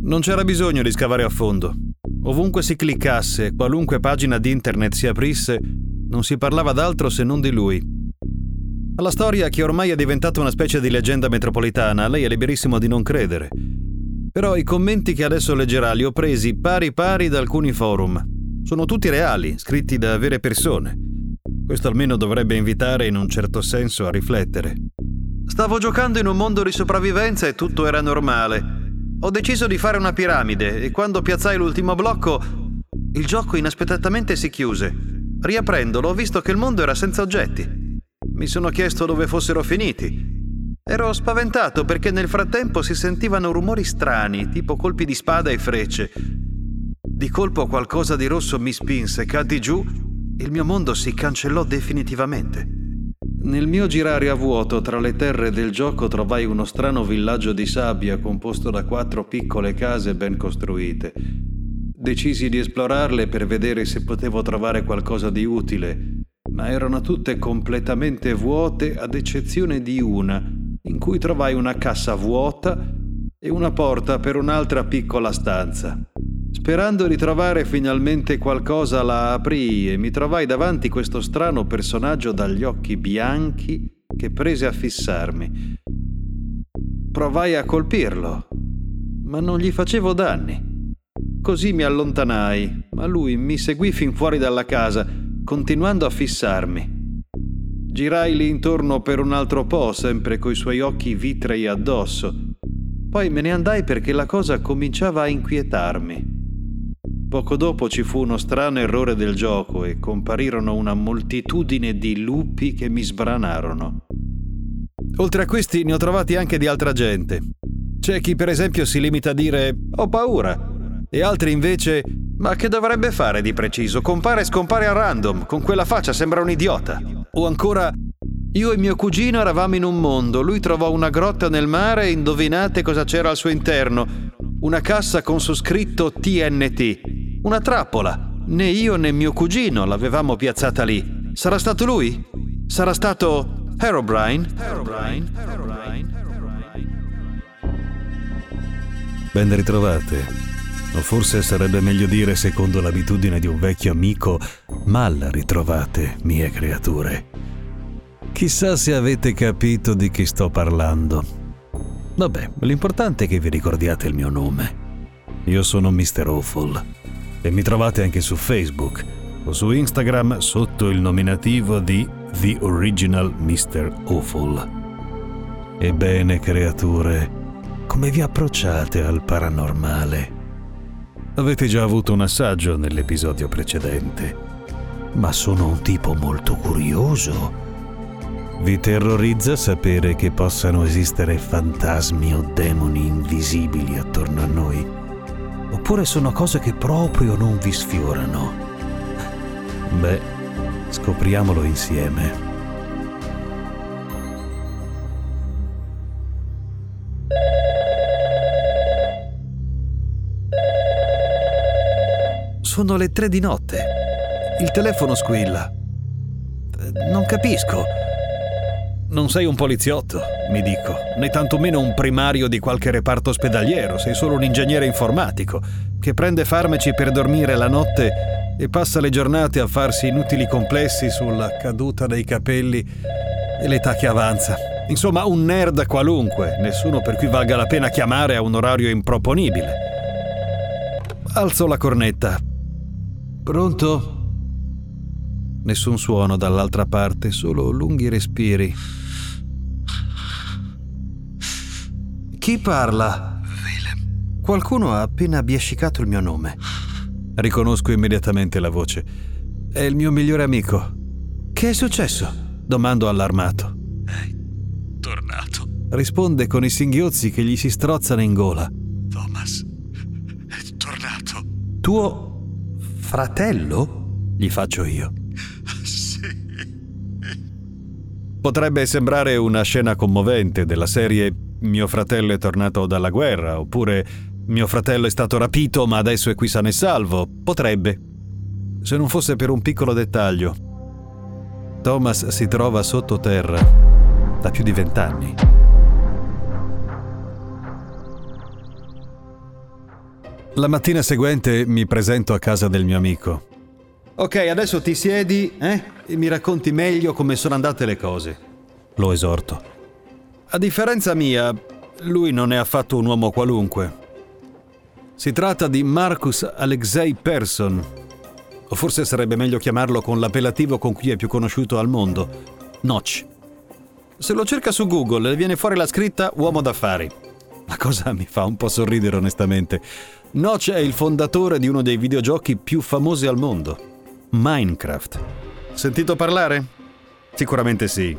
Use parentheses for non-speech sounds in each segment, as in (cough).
Non c'era bisogno di scavare a fondo. Ovunque si cliccasse, qualunque pagina di internet si aprisse, non si parlava d'altro se non di lui. Alla storia, che ormai è diventata una specie di leggenda metropolitana, lei è liberissimo di non credere. Però i commenti che adesso leggerà li ho presi pari pari da alcuni forum. Sono tutti reali, scritti da vere persone. Questo almeno dovrebbe invitare in un certo senso a riflettere. Stavo giocando in un mondo di sopravvivenza e tutto era normale. Ho deciso di fare una piramide e quando piazzai l'ultimo blocco, il gioco inaspettatamente si chiuse. Riaprendolo ho visto che il mondo era senza oggetti. Mi sono chiesto dove fossero finiti. Ero spaventato perché nel frattempo si sentivano rumori strani, tipo colpi di spada e frecce. Di colpo qualcosa di rosso mi spinse, caddi giù, il mio mondo si cancellò definitivamente. Nel mio girare a vuoto tra le terre del gioco trovai uno strano villaggio di sabbia composto da quattro piccole case ben costruite. Decisi di esplorarle per vedere se potevo trovare qualcosa di utile, ma erano tutte completamente vuote ad eccezione di una, in cui trovai una cassa vuota e una porta per un'altra piccola stanza. Sperando di trovare finalmente qualcosa, la aprii e mi trovai davanti questo strano personaggio dagli occhi bianchi che prese a fissarmi. Provai a colpirlo, ma non gli facevo danni. Così mi allontanai, ma lui mi seguì fin fuori dalla casa, continuando a fissarmi. Girai lì intorno per un altro po', sempre coi suoi occhi vitrei addosso. Poi me ne andai perché la cosa cominciava a inquietarmi. Poco dopo ci fu uno strano errore del gioco e comparirono una moltitudine di lupi che mi sbranarono. Oltre a questi ne ho trovati anche di altra gente. C'è chi per esempio si limita a dire ho paura e altri invece ma che dovrebbe fare di preciso? Compare e scompare a random, con quella faccia sembra un idiota. O ancora io e mio cugino eravamo in un mondo, lui trovò una grotta nel mare e indovinate cosa c'era al suo interno? Una cassa con su scritto TNT. Una trappola. Né io né mio cugino l'avevamo piazzata lì. Sarà stato lui? Sarà stato Herobrine? Herobrine? Herobrine? Ben ritrovate. O forse sarebbe meglio dire, secondo l'abitudine di un vecchio amico, mal ritrovate, mie creature. Chissà se avete capito di chi sto parlando. Vabbè, l'importante è che vi ricordiate il mio nome. Io sono Mr. Awful e mi trovate anche su Facebook o su Instagram sotto il nominativo di The Original Mr. Awful. Ebbene, creature, come vi approcciate al paranormale? Avete già avuto un assaggio nell'episodio precedente, ma sono un tipo molto curioso. Vi terrorizza sapere che possano esistere fantasmi o demoni invisibili attorno a noi? Oppure sono cose che proprio non vi sfiorano? Beh, scopriamolo insieme. Sono le tre di notte. Il telefono squilla. Non capisco. Non sei un poliziotto, mi dico, né tantomeno un primario di qualche reparto ospedaliero, sei solo un ingegnere informatico che prende farmaci per dormire la notte e passa le giornate a farsi inutili complessi sulla caduta dei capelli e l'età che avanza. Insomma, un nerd qualunque, nessuno per cui valga la pena chiamare a un orario improponibile. Alzo la cornetta. Pronto? Nessun suono dall'altra parte, solo lunghi respiri. Chi parla? Willem. Qualcuno ha appena abbiascicato il mio nome. Riconosco immediatamente la voce. È il mio migliore amico. Che è successo? Domando allarmato. È tornato. Risponde con i singhiozzi che gli si strozzano in gola. Thomas è tornato. Tuo fratello? Gli faccio io. Potrebbe sembrare una scena commovente della serie Mio fratello è tornato dalla guerra, oppure Mio fratello è stato rapito ma adesso è qui sano e salvo. Potrebbe. Se non fosse per un piccolo dettaglio. Thomas si trova sottoterra da più di vent'anni. La mattina seguente mi presento a casa del mio amico. Ok, adesso ti siedi eh, e mi racconti meglio come sono andate le cose. Lo esorto. A differenza mia, lui non è affatto un uomo qualunque. Si tratta di Marcus Alexei Persson, o forse sarebbe meglio chiamarlo con l'appellativo con cui è più conosciuto al mondo, Notch. Se lo cerca su Google viene fuori la scritta uomo d'affari. La cosa mi fa un po' sorridere onestamente. Notch è il fondatore di uno dei videogiochi più famosi al mondo, Minecraft. Sentito parlare? Sicuramente sì.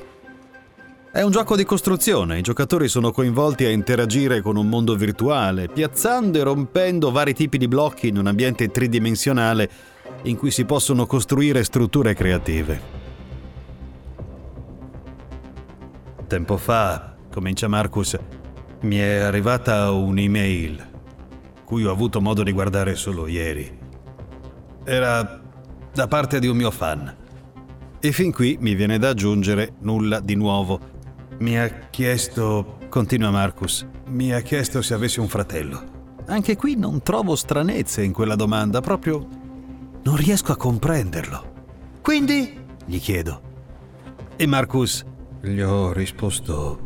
È un gioco di costruzione, i giocatori sono coinvolti a interagire con un mondo virtuale, piazzando e rompendo vari tipi di blocchi in un ambiente tridimensionale in cui si possono costruire strutture creative. Tempo fa, comincia Marcus, mi è arrivata un'email cui ho avuto modo di guardare solo ieri. Era da parte di un mio fan. E fin qui mi viene da aggiungere nulla di nuovo. Mi ha chiesto, continua Marcus, mi ha chiesto se avessi un fratello. Anche qui non trovo stranezze in quella domanda, proprio non riesco a comprenderlo. Quindi? gli chiedo. E Marcus gli ho risposto,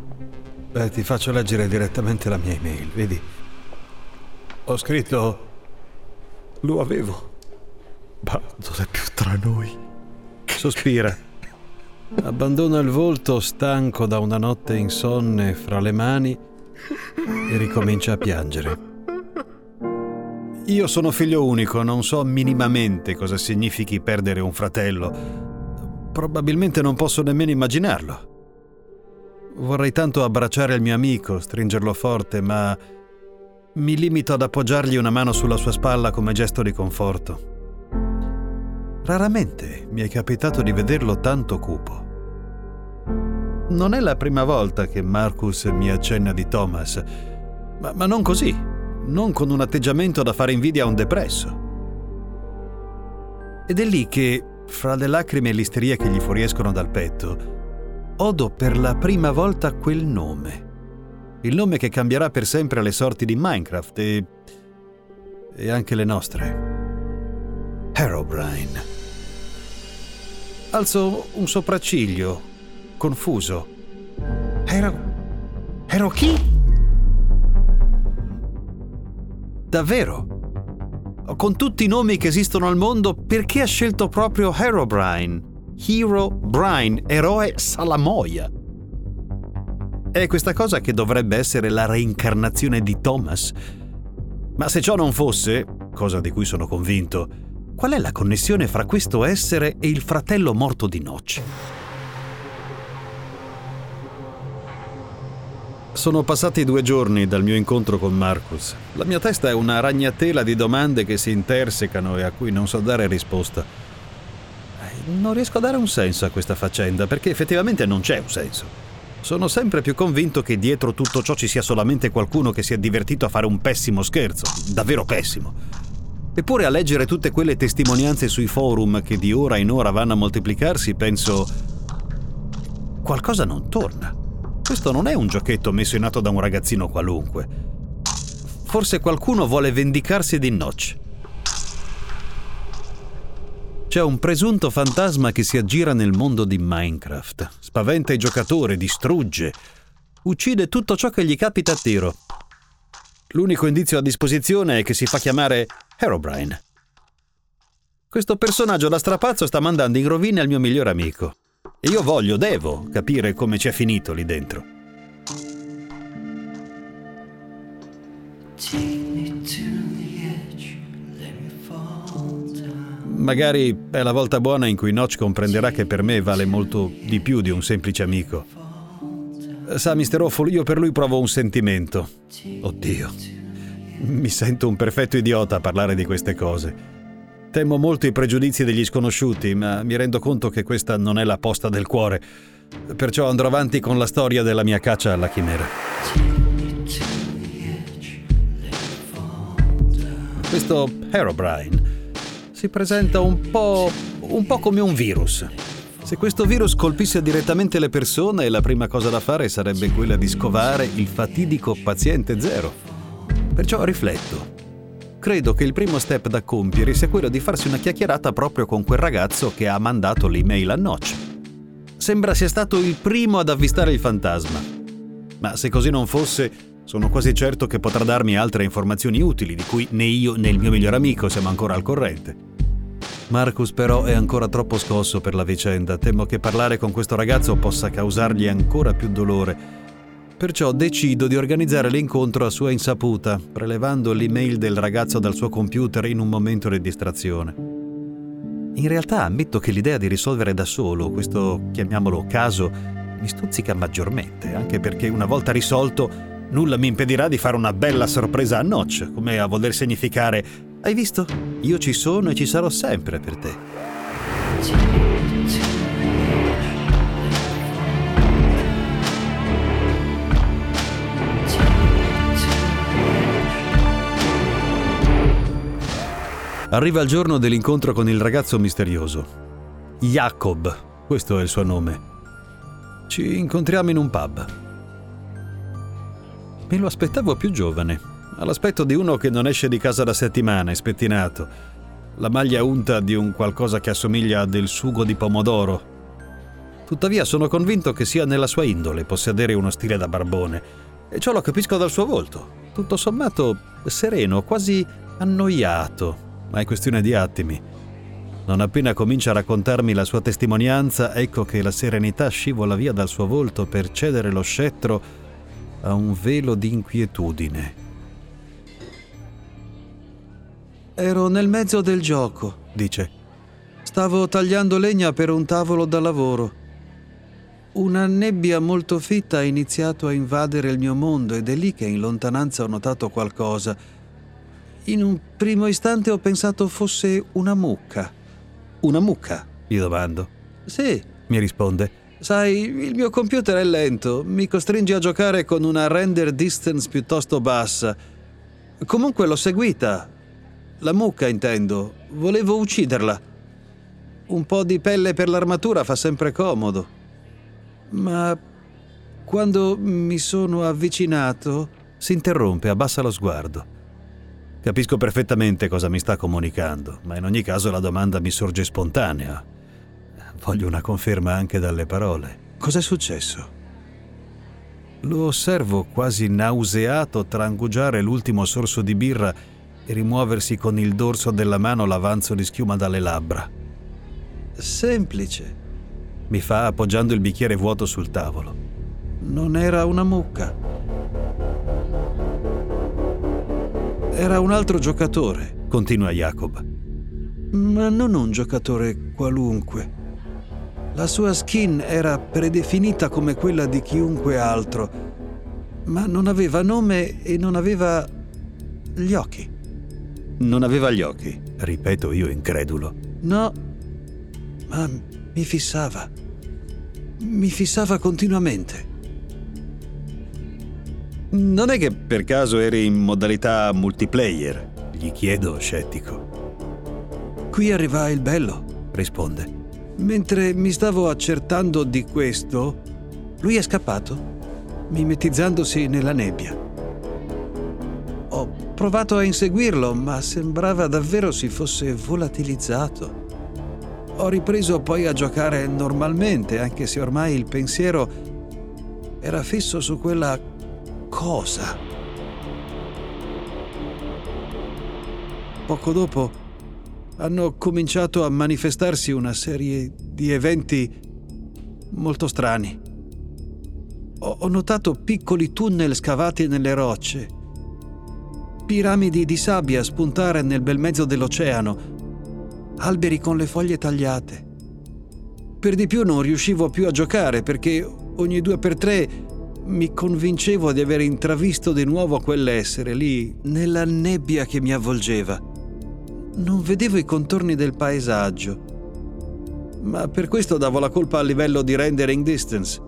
beh, ti faccio leggere direttamente la mia email, vedi? Ho scritto... Lo avevo. Ma non è più tra noi. Sospira. Abbandona il volto stanco da una notte insonne fra le mani e ricomincia a piangere. Io sono figlio unico, non so minimamente cosa significhi perdere un fratello. Probabilmente non posso nemmeno immaginarlo. Vorrei tanto abbracciare il mio amico, stringerlo forte, ma mi limito ad appoggiargli una mano sulla sua spalla come gesto di conforto. Raramente mi è capitato di vederlo tanto cupo. Non è la prima volta che Marcus mi accenna di Thomas, ma, ma non così, non con un atteggiamento da fare invidia a un depresso. Ed è lì che, fra le lacrime e l'isteria che gli fuoriescono dal petto, odo per la prima volta quel nome il nome che cambierà per sempre le sorti di Minecraft e... e anche le nostre. Herobrine. Alzo un sopracciglio, confuso. Hero... Hero chi? Davvero? Con tutti i nomi che esistono al mondo, perché ha scelto proprio Herobrine? Hero Brine, eroe Salamoia. È questa cosa che dovrebbe essere la reincarnazione di Thomas. Ma se ciò non fosse, cosa di cui sono convinto, qual è la connessione fra questo essere e il fratello morto di Notch? Sono passati due giorni dal mio incontro con Marcus. La mia testa è una ragnatela di domande che si intersecano e a cui non so dare risposta. Non riesco a dare un senso a questa faccenda perché effettivamente non c'è un senso. Sono sempre più convinto che dietro tutto ciò ci sia solamente qualcuno che si è divertito a fare un pessimo scherzo, davvero pessimo. Eppure a leggere tutte quelle testimonianze sui forum che di ora in ora vanno a moltiplicarsi, penso... qualcosa non torna. Questo non è un giochetto messo in atto da un ragazzino qualunque. Forse qualcuno vuole vendicarsi di Notch. C'è un presunto fantasma che si aggira nel mondo di Minecraft. Spaventa i giocatori, distrugge, uccide tutto ciò che gli capita a tiro. L'unico indizio a disposizione è che si fa chiamare Herobrine. Questo personaggio da strapazzo sta mandando in rovina il mio migliore amico. E io voglio, devo, capire come ci è finito lì dentro. Magari è la volta buona in cui Notch comprenderà che per me vale molto di più di un semplice amico. Sa, Mr. Awful, io per lui provo un sentimento. Oddio. Mi sento un perfetto idiota a parlare di queste cose. Temo molto i pregiudizi degli sconosciuti, ma mi rendo conto che questa non è la posta del cuore. Perciò andrò avanti con la storia della mia caccia alla chimera. Questo Herobrine si presenta un po', un po' come un virus. Se questo virus colpisse direttamente le persone, la prima cosa da fare sarebbe quella di scovare il fatidico paziente zero. Perciò rifletto. credo che il primo step da compiere sia quello di farsi una chiacchierata proprio con quel ragazzo che ha mandato l'email a Notch. Sembra sia stato il primo ad avvistare il fantasma. Ma se così non fosse, sono quasi certo che potrà darmi altre informazioni utili di cui né io né il mio miglior amico siamo ancora al corrente. Marcus però è ancora troppo scosso per la vicenda, temo che parlare con questo ragazzo possa causargli ancora più dolore Perciò decido di organizzare l'incontro a sua insaputa, prelevando l'email del ragazzo dal suo computer in un momento di distrazione. In realtà ammetto che l'idea di risolvere da solo questo, chiamiamolo caso, mi stuzzica maggiormente, anche perché una volta risolto nulla mi impedirà di fare una bella sorpresa a Notch, come a voler significare Hai visto? Io ci sono e ci sarò sempre per te. Arriva il giorno dell'incontro con il ragazzo misterioso. Jacob, questo è il suo nome. Ci incontriamo in un pub. Me lo aspettavo più giovane, all'aspetto di uno che non esce di casa da settimane, spettinato. La maglia unta di un qualcosa che assomiglia a del sugo di pomodoro. Tuttavia sono convinto che sia nella sua indole possedere uno stile da barbone, e ciò lo capisco dal suo volto. Tutto sommato sereno, quasi annoiato, ma è questione di attimi. Non appena comincia a raccontarmi la sua testimonianza, ecco che la serenità scivola via dal suo volto per cedere lo scettro a un velo di inquietudine. Ero nel mezzo del gioco, dice. Stavo tagliando legna per un tavolo da lavoro. Una nebbia molto fitta ha iniziato a invadere il mio mondo ed è lì che in lontananza ho notato qualcosa in un primo istante ho pensato fosse una mucca. Una mucca? gli domando. Sì, mi risponde. Sai, il mio computer è lento, mi costringe a giocare con una render distance piuttosto bassa. Comunque l'ho seguita. La mucca, intendo. Volevo ucciderla. Un po' di pelle per l'armatura fa sempre comodo. Ma quando mi sono avvicinato... Si interrompe, abbassa lo sguardo. Capisco perfettamente cosa mi sta comunicando, ma in ogni caso la domanda mi sorge spontanea. Voglio una conferma anche dalle parole. Cos'è successo? Lo osservo quasi nauseato trangugiare l'ultimo sorso di birra e rimuoversi con il dorso della mano l'avanzo di schiuma dalle labbra. Semplice, mi fa appoggiando il bicchiere vuoto sul tavolo. Non era una mucca. Era un altro giocatore, continua Jacob. Ma non un giocatore qualunque. La sua skin era predefinita come quella di chiunque altro, ma non aveva nome e non aveva gli occhi. Non aveva gli occhi, ripeto io incredulo. No, ma mi fissava. Mi fissava continuamente. Non è che per caso eri in modalità multiplayer? Gli chiedo scettico. Qui arriva il bello, risponde. Mentre mi stavo accertando di questo, lui è scappato, mimetizzandosi nella nebbia. Ho provato a inseguirlo, ma sembrava davvero si fosse volatilizzato. Ho ripreso poi a giocare normalmente, anche se ormai il pensiero era fisso su quella cosa. Poco dopo hanno cominciato a manifestarsi una serie di eventi molto strani. Ho notato piccoli tunnel scavati nelle rocce, piramidi di sabbia spuntare nel bel mezzo dell'oceano, alberi con le foglie tagliate. Per di più non riuscivo più a giocare perché ogni due per tre mi convincevo di aver intravisto di nuovo quell'essere lì, nella nebbia che mi avvolgeva. Non vedevo i contorni del paesaggio, ma per questo davo la colpa a livello di rendering distance.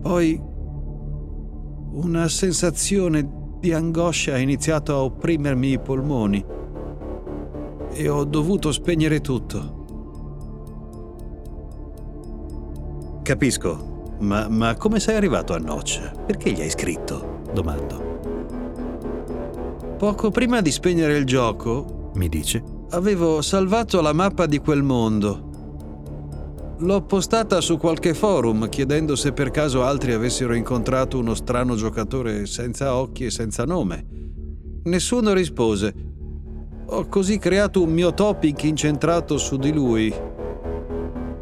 Poi una sensazione di angoscia ha iniziato a opprimermi i polmoni e ho dovuto spegnere tutto. Capisco, ma, ma come sei arrivato a Notch? Perché gli hai scritto? Domando. Poco prima di spegnere il gioco, mi dice, avevo salvato la mappa di quel mondo. L'ho postata su qualche forum chiedendo se per caso altri avessero incontrato uno strano giocatore senza occhi e senza nome. Nessuno rispose. Ho così creato un mio topic incentrato su di lui.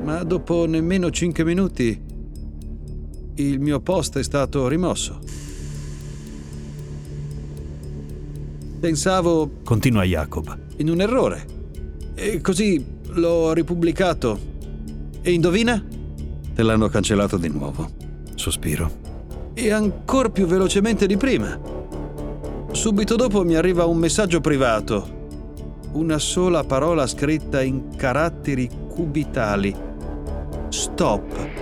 Ma dopo nemmeno 5 minuti il mio post è stato rimosso. Pensavo, continua Jacob, in un errore. E così l'ho ripubblicato. E indovina? Te l'hanno cancellato di nuovo. Sospiro. E ancora più velocemente di prima. Subito dopo mi arriva un messaggio privato. Una sola parola scritta in caratteri cubitali. Stop.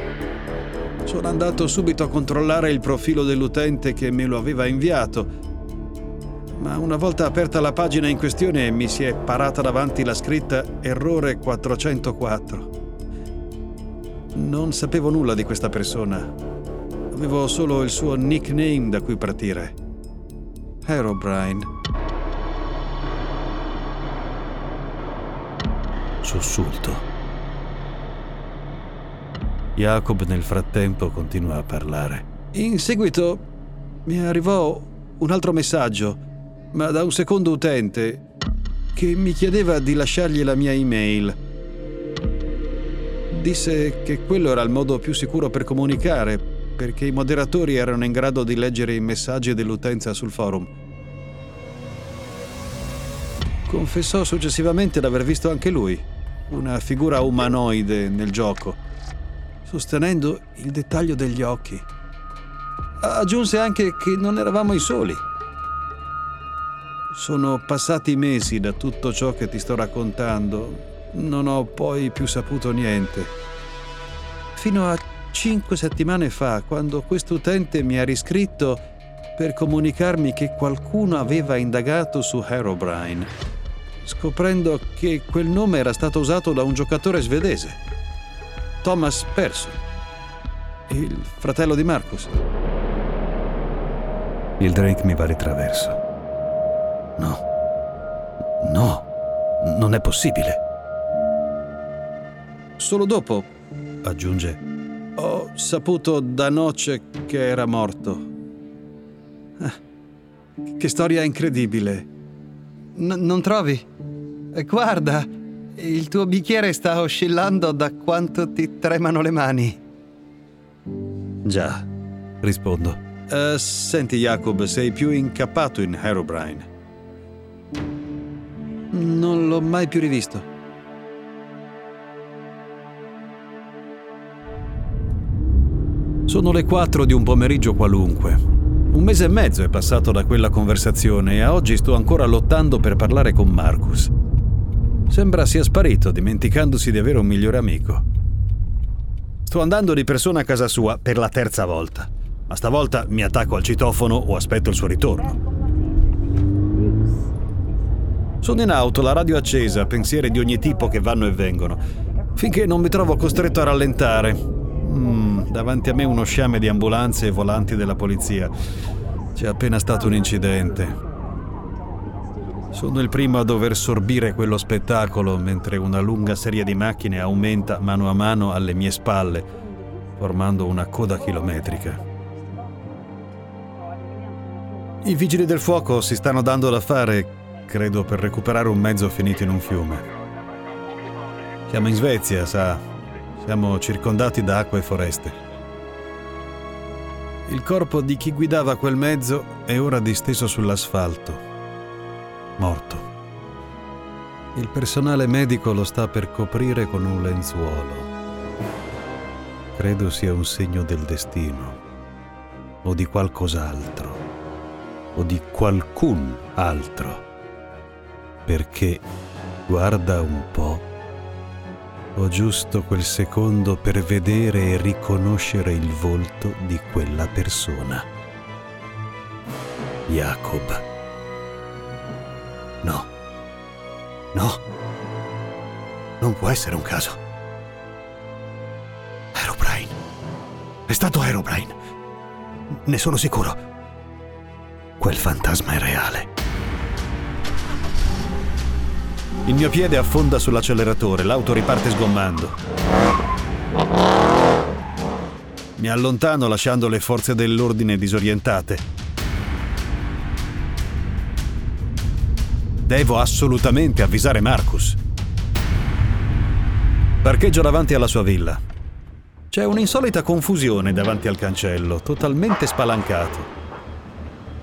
Sono andato subito a controllare il profilo dell'utente che me lo aveva inviato ma una volta aperta la pagina in questione mi si è parata davanti la scritta Errore 404. Non sapevo nulla di questa persona. Avevo solo il suo nickname da cui partire. Herobrine. Sussulto. Jacob nel frattempo continua a parlare. In seguito mi arrivò un altro messaggio ma da un secondo utente che mi chiedeva di lasciargli la mia email. Disse che quello era il modo più sicuro per comunicare, perché i moderatori erano in grado di leggere i messaggi dell'utenza sul forum. Confessò successivamente d'aver visto anche lui, una figura umanoide nel gioco, sostenendo il dettaglio degli occhi. Aggiunse anche che non eravamo i soli. Sono passati mesi da tutto ciò che ti sto raccontando. Non ho poi più saputo niente. Fino a cinque settimane fa, quando quest'utente mi ha riscritto per comunicarmi che qualcuno aveva indagato su Herobrine, scoprendo che quel nome era stato usato da un giocatore svedese, Thomas Persson, il fratello di Marcus. Il Drake mi va di traverso. No. No. Non è possibile. Solo dopo, aggiunge, ho saputo da noce che era morto. Ah, che storia incredibile. N- non trovi? Eh, guarda, il tuo bicchiere sta oscillando da quanto ti tremano le mani. Già, rispondo. Uh, senti Jacob, sei più incappato in Herobrine. Non l'ho mai più rivisto. Sono le 4 di un pomeriggio qualunque. Un mese e mezzo è passato da quella conversazione e a oggi sto ancora lottando per parlare con Marcus. Sembra sia sparito, dimenticandosi di avere un migliore amico. Sto andando di persona a casa sua per la terza volta, ma stavolta mi attacco al citofono o aspetto il suo ritorno. Sono in auto, la radio accesa, pensieri di ogni tipo che vanno e vengono, finché non mi trovo costretto a rallentare. Mm, davanti a me uno sciame di ambulanze e volanti della polizia. C'è appena stato un incidente. Sono il primo a dover sorbire quello spettacolo mentre una lunga serie di macchine aumenta mano a mano alle mie spalle, formando una coda chilometrica. I vigili del fuoco si stanno dando da fare credo per recuperare un mezzo finito in un fiume. Siamo in Svezia, sa. Siamo circondati da acque e foreste. Il corpo di chi guidava quel mezzo è ora disteso sull'asfalto, morto. Il personale medico lo sta per coprire con un lenzuolo. Credo sia un segno del destino, o di qualcos'altro, o di qualcun altro perché, guarda un po', ho giusto quel secondo per vedere e riconoscere il volto di quella persona. Jacob. No. No. Non può essere un caso. Aerobrine. È stato Aerobrine. Ne sono sicuro. Quel fantasma è reale. Il mio piede affonda sull'acceleratore, l'auto riparte sgommando. Mi allontano lasciando le forze dell'ordine disorientate. Devo assolutamente avvisare Marcus. Parcheggio davanti alla sua villa. C'è un'insolita confusione davanti al cancello, totalmente spalancato.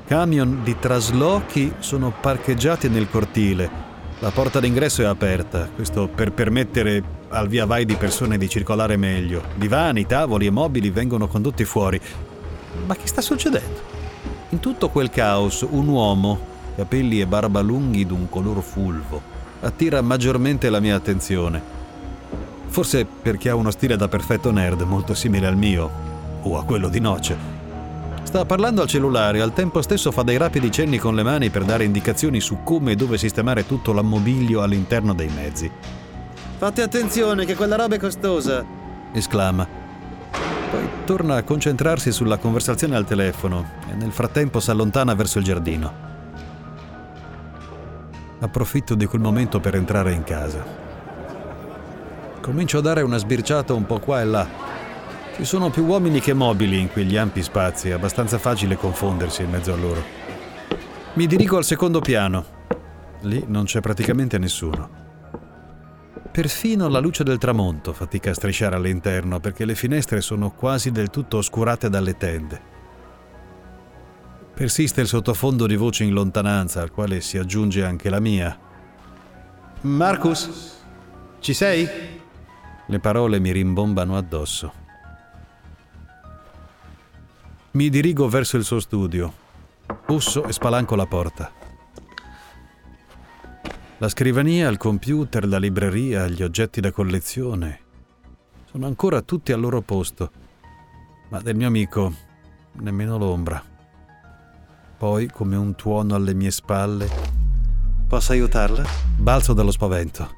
Camion di traslochi sono parcheggiati nel cortile. La porta d'ingresso è aperta, questo per permettere al via vai di persone di circolare meglio. Divani, tavoli e mobili vengono condotti fuori. Ma che sta succedendo? In tutto quel caos, un uomo, capelli e barba lunghi d'un color fulvo, attira maggiormente la mia attenzione. Forse perché ha uno stile da perfetto nerd molto simile al mio, o a quello di Noce. Sta parlando al cellulare e al tempo stesso fa dei rapidi cenni con le mani per dare indicazioni su come e dove sistemare tutto l'ammobilio all'interno dei mezzi. Fate attenzione che quella roba è costosa, esclama. Poi torna a concentrarsi sulla conversazione al telefono e nel frattempo si allontana verso il giardino. Approfitto di quel momento per entrare in casa. Comincio a dare una sbirciata un po' qua e là. Ci sono più uomini che mobili in quegli ampi spazi, è abbastanza facile confondersi in mezzo a loro. Mi dirigo al secondo piano. Lì non c'è praticamente nessuno. Perfino la luce del tramonto fatica a strisciare all'interno perché le finestre sono quasi del tutto oscurate dalle tende. Persiste il sottofondo di voce in lontananza al quale si aggiunge anche la mia. Marcus, ci sei? Le parole mi rimbombano addosso. Mi dirigo verso il suo studio. Busso e spalanco la porta. La scrivania, il computer, la libreria, gli oggetti da collezione sono ancora tutti al loro posto, ma del mio amico nemmeno l'ombra. Poi, come un tuono alle mie spalle, posso aiutarla? Balzo dallo spavento.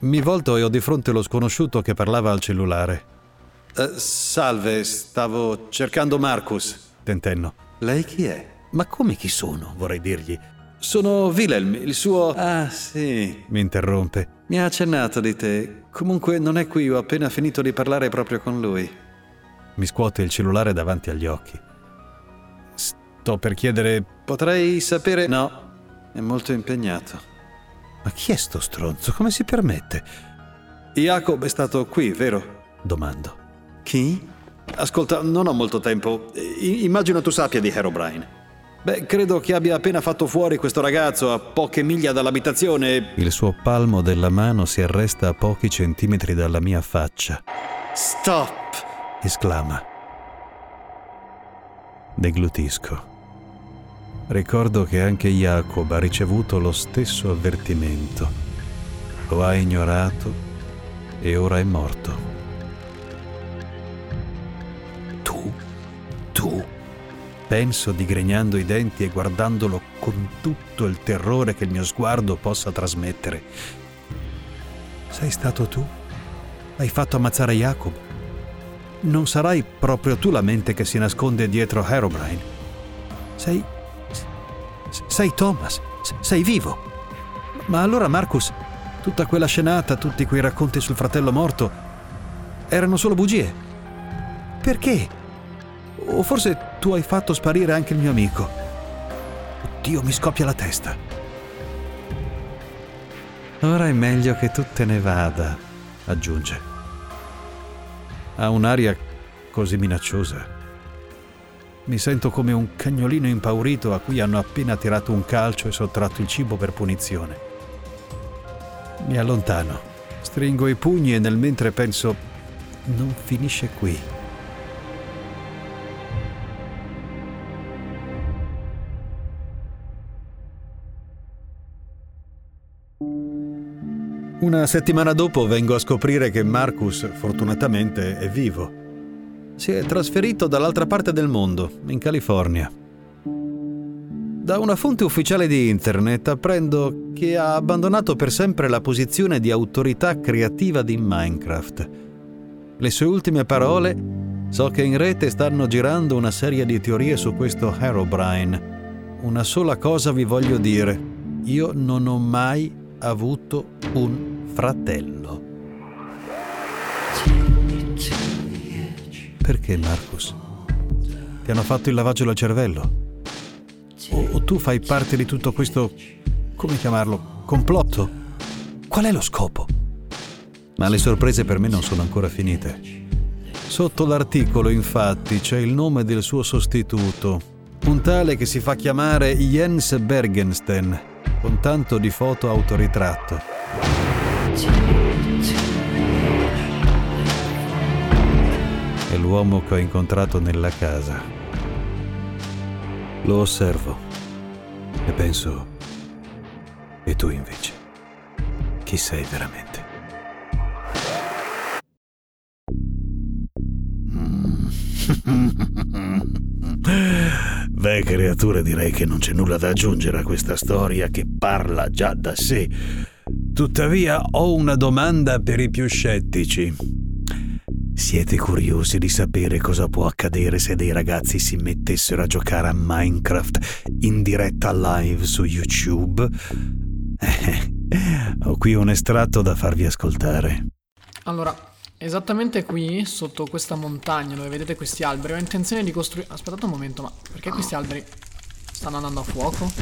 Mi volto e ho di fronte lo sconosciuto che parlava al cellulare. Uh, salve, stavo cercando Marcus. Tentenno. Lei chi è? Ma come chi sono, vorrei dirgli. Sono Wilhelm, il suo... Ah, sì. Mi interrompe. Mi ha accennato di te. Comunque non è qui, ho appena finito di parlare proprio con lui. Mi scuote il cellulare davanti agli occhi. Sto per chiedere... Potrei sapere... No, è molto impegnato. Ma chi è sto stronzo? Come si permette? Jacob è stato qui, vero? Domando. Chi? Ascolta, non ho molto tempo. I- immagino tu sappia di Herobrine. Beh, credo che abbia appena fatto fuori questo ragazzo a poche miglia dall'abitazione. Il suo palmo della mano si arresta a pochi centimetri dalla mia faccia. Stop! esclama. Deglutisco. Ricordo che anche Jacob ha ricevuto lo stesso avvertimento. Lo ha ignorato e ora è morto. Tu, tu, penso digrignando i denti e guardandolo con tutto il terrore che il mio sguardo possa trasmettere. Sei stato tu? Hai fatto ammazzare Jacob? Non sarai proprio tu la mente che si nasconde dietro Herobrine? Sei sei Thomas, sei vivo. Ma allora Marcus, tutta quella scenata, tutti quei racconti sul fratello morto, erano solo bugie. Perché? O forse tu hai fatto sparire anche il mio amico. Dio mi scoppia la testa. Ora è meglio che tu te ne vada, aggiunge. Ha un'aria così minacciosa. Mi sento come un cagnolino impaurito a cui hanno appena tirato un calcio e sottratto il cibo per punizione. Mi allontano, stringo i pugni e nel mentre penso, non finisce qui. Una settimana dopo vengo a scoprire che Marcus fortunatamente è vivo si è trasferito dall'altra parte del mondo, in California. Da una fonte ufficiale di internet apprendo che ha abbandonato per sempre la posizione di autorità creativa di Minecraft. Le sue ultime parole So che in rete stanno girando una serie di teorie su questo Herobrine. Una sola cosa vi voglio dire. io non ho mai avuto un fratello. Perché, Marcus? Ti hanno fatto il lavaggio del cervello? O, o tu fai parte di tutto questo, come chiamarlo, complotto? Qual è lo scopo? Ma le sorprese per me non sono ancora finite. Sotto l'articolo, infatti, c'è il nome del suo sostituto, un tale che si fa chiamare Jens Bergensten, con tanto di foto autoritratto. È l'uomo che ho incontrato nella casa. Lo osservo e penso, e tu invece, chi sei veramente? Beh, creature, direi che non c'è nulla da aggiungere a questa storia che parla già da sé. Tuttavia ho una domanda per i più scettici. Siete curiosi di sapere cosa può accadere se dei ragazzi si mettessero a giocare a Minecraft in diretta live su YouTube? (laughs) Ho qui un estratto da farvi ascoltare. Allora, esattamente qui, sotto questa montagna dove vedete questi alberi, ho intenzione di costruire... Aspettate un momento, ma perché questi alberi stanno andando a fuoco?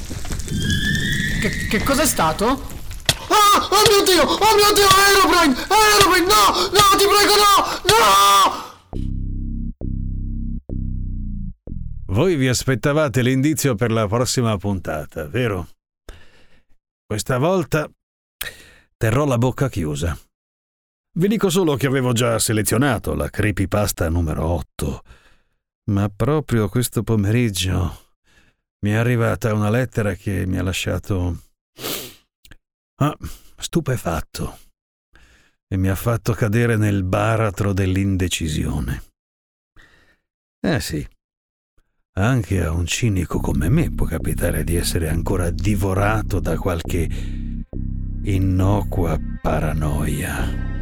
Che, che cos'è stato? Ah! Oh mio Dio! Oh mio Dio! Aeroplane! Aeroplane! No! No! Ti prego, no! No! Voi vi aspettavate l'indizio per la prossima puntata, vero? Questa volta terrò la bocca chiusa. Vi dico solo che avevo già selezionato la creepypasta numero 8, ma proprio questo pomeriggio mi è arrivata una lettera che mi ha lasciato Ah, stupefatto. E mi ha fatto cadere nel baratro dell'indecisione. Eh sì, anche a un cinico come me può capitare di essere ancora divorato da qualche innocua paranoia.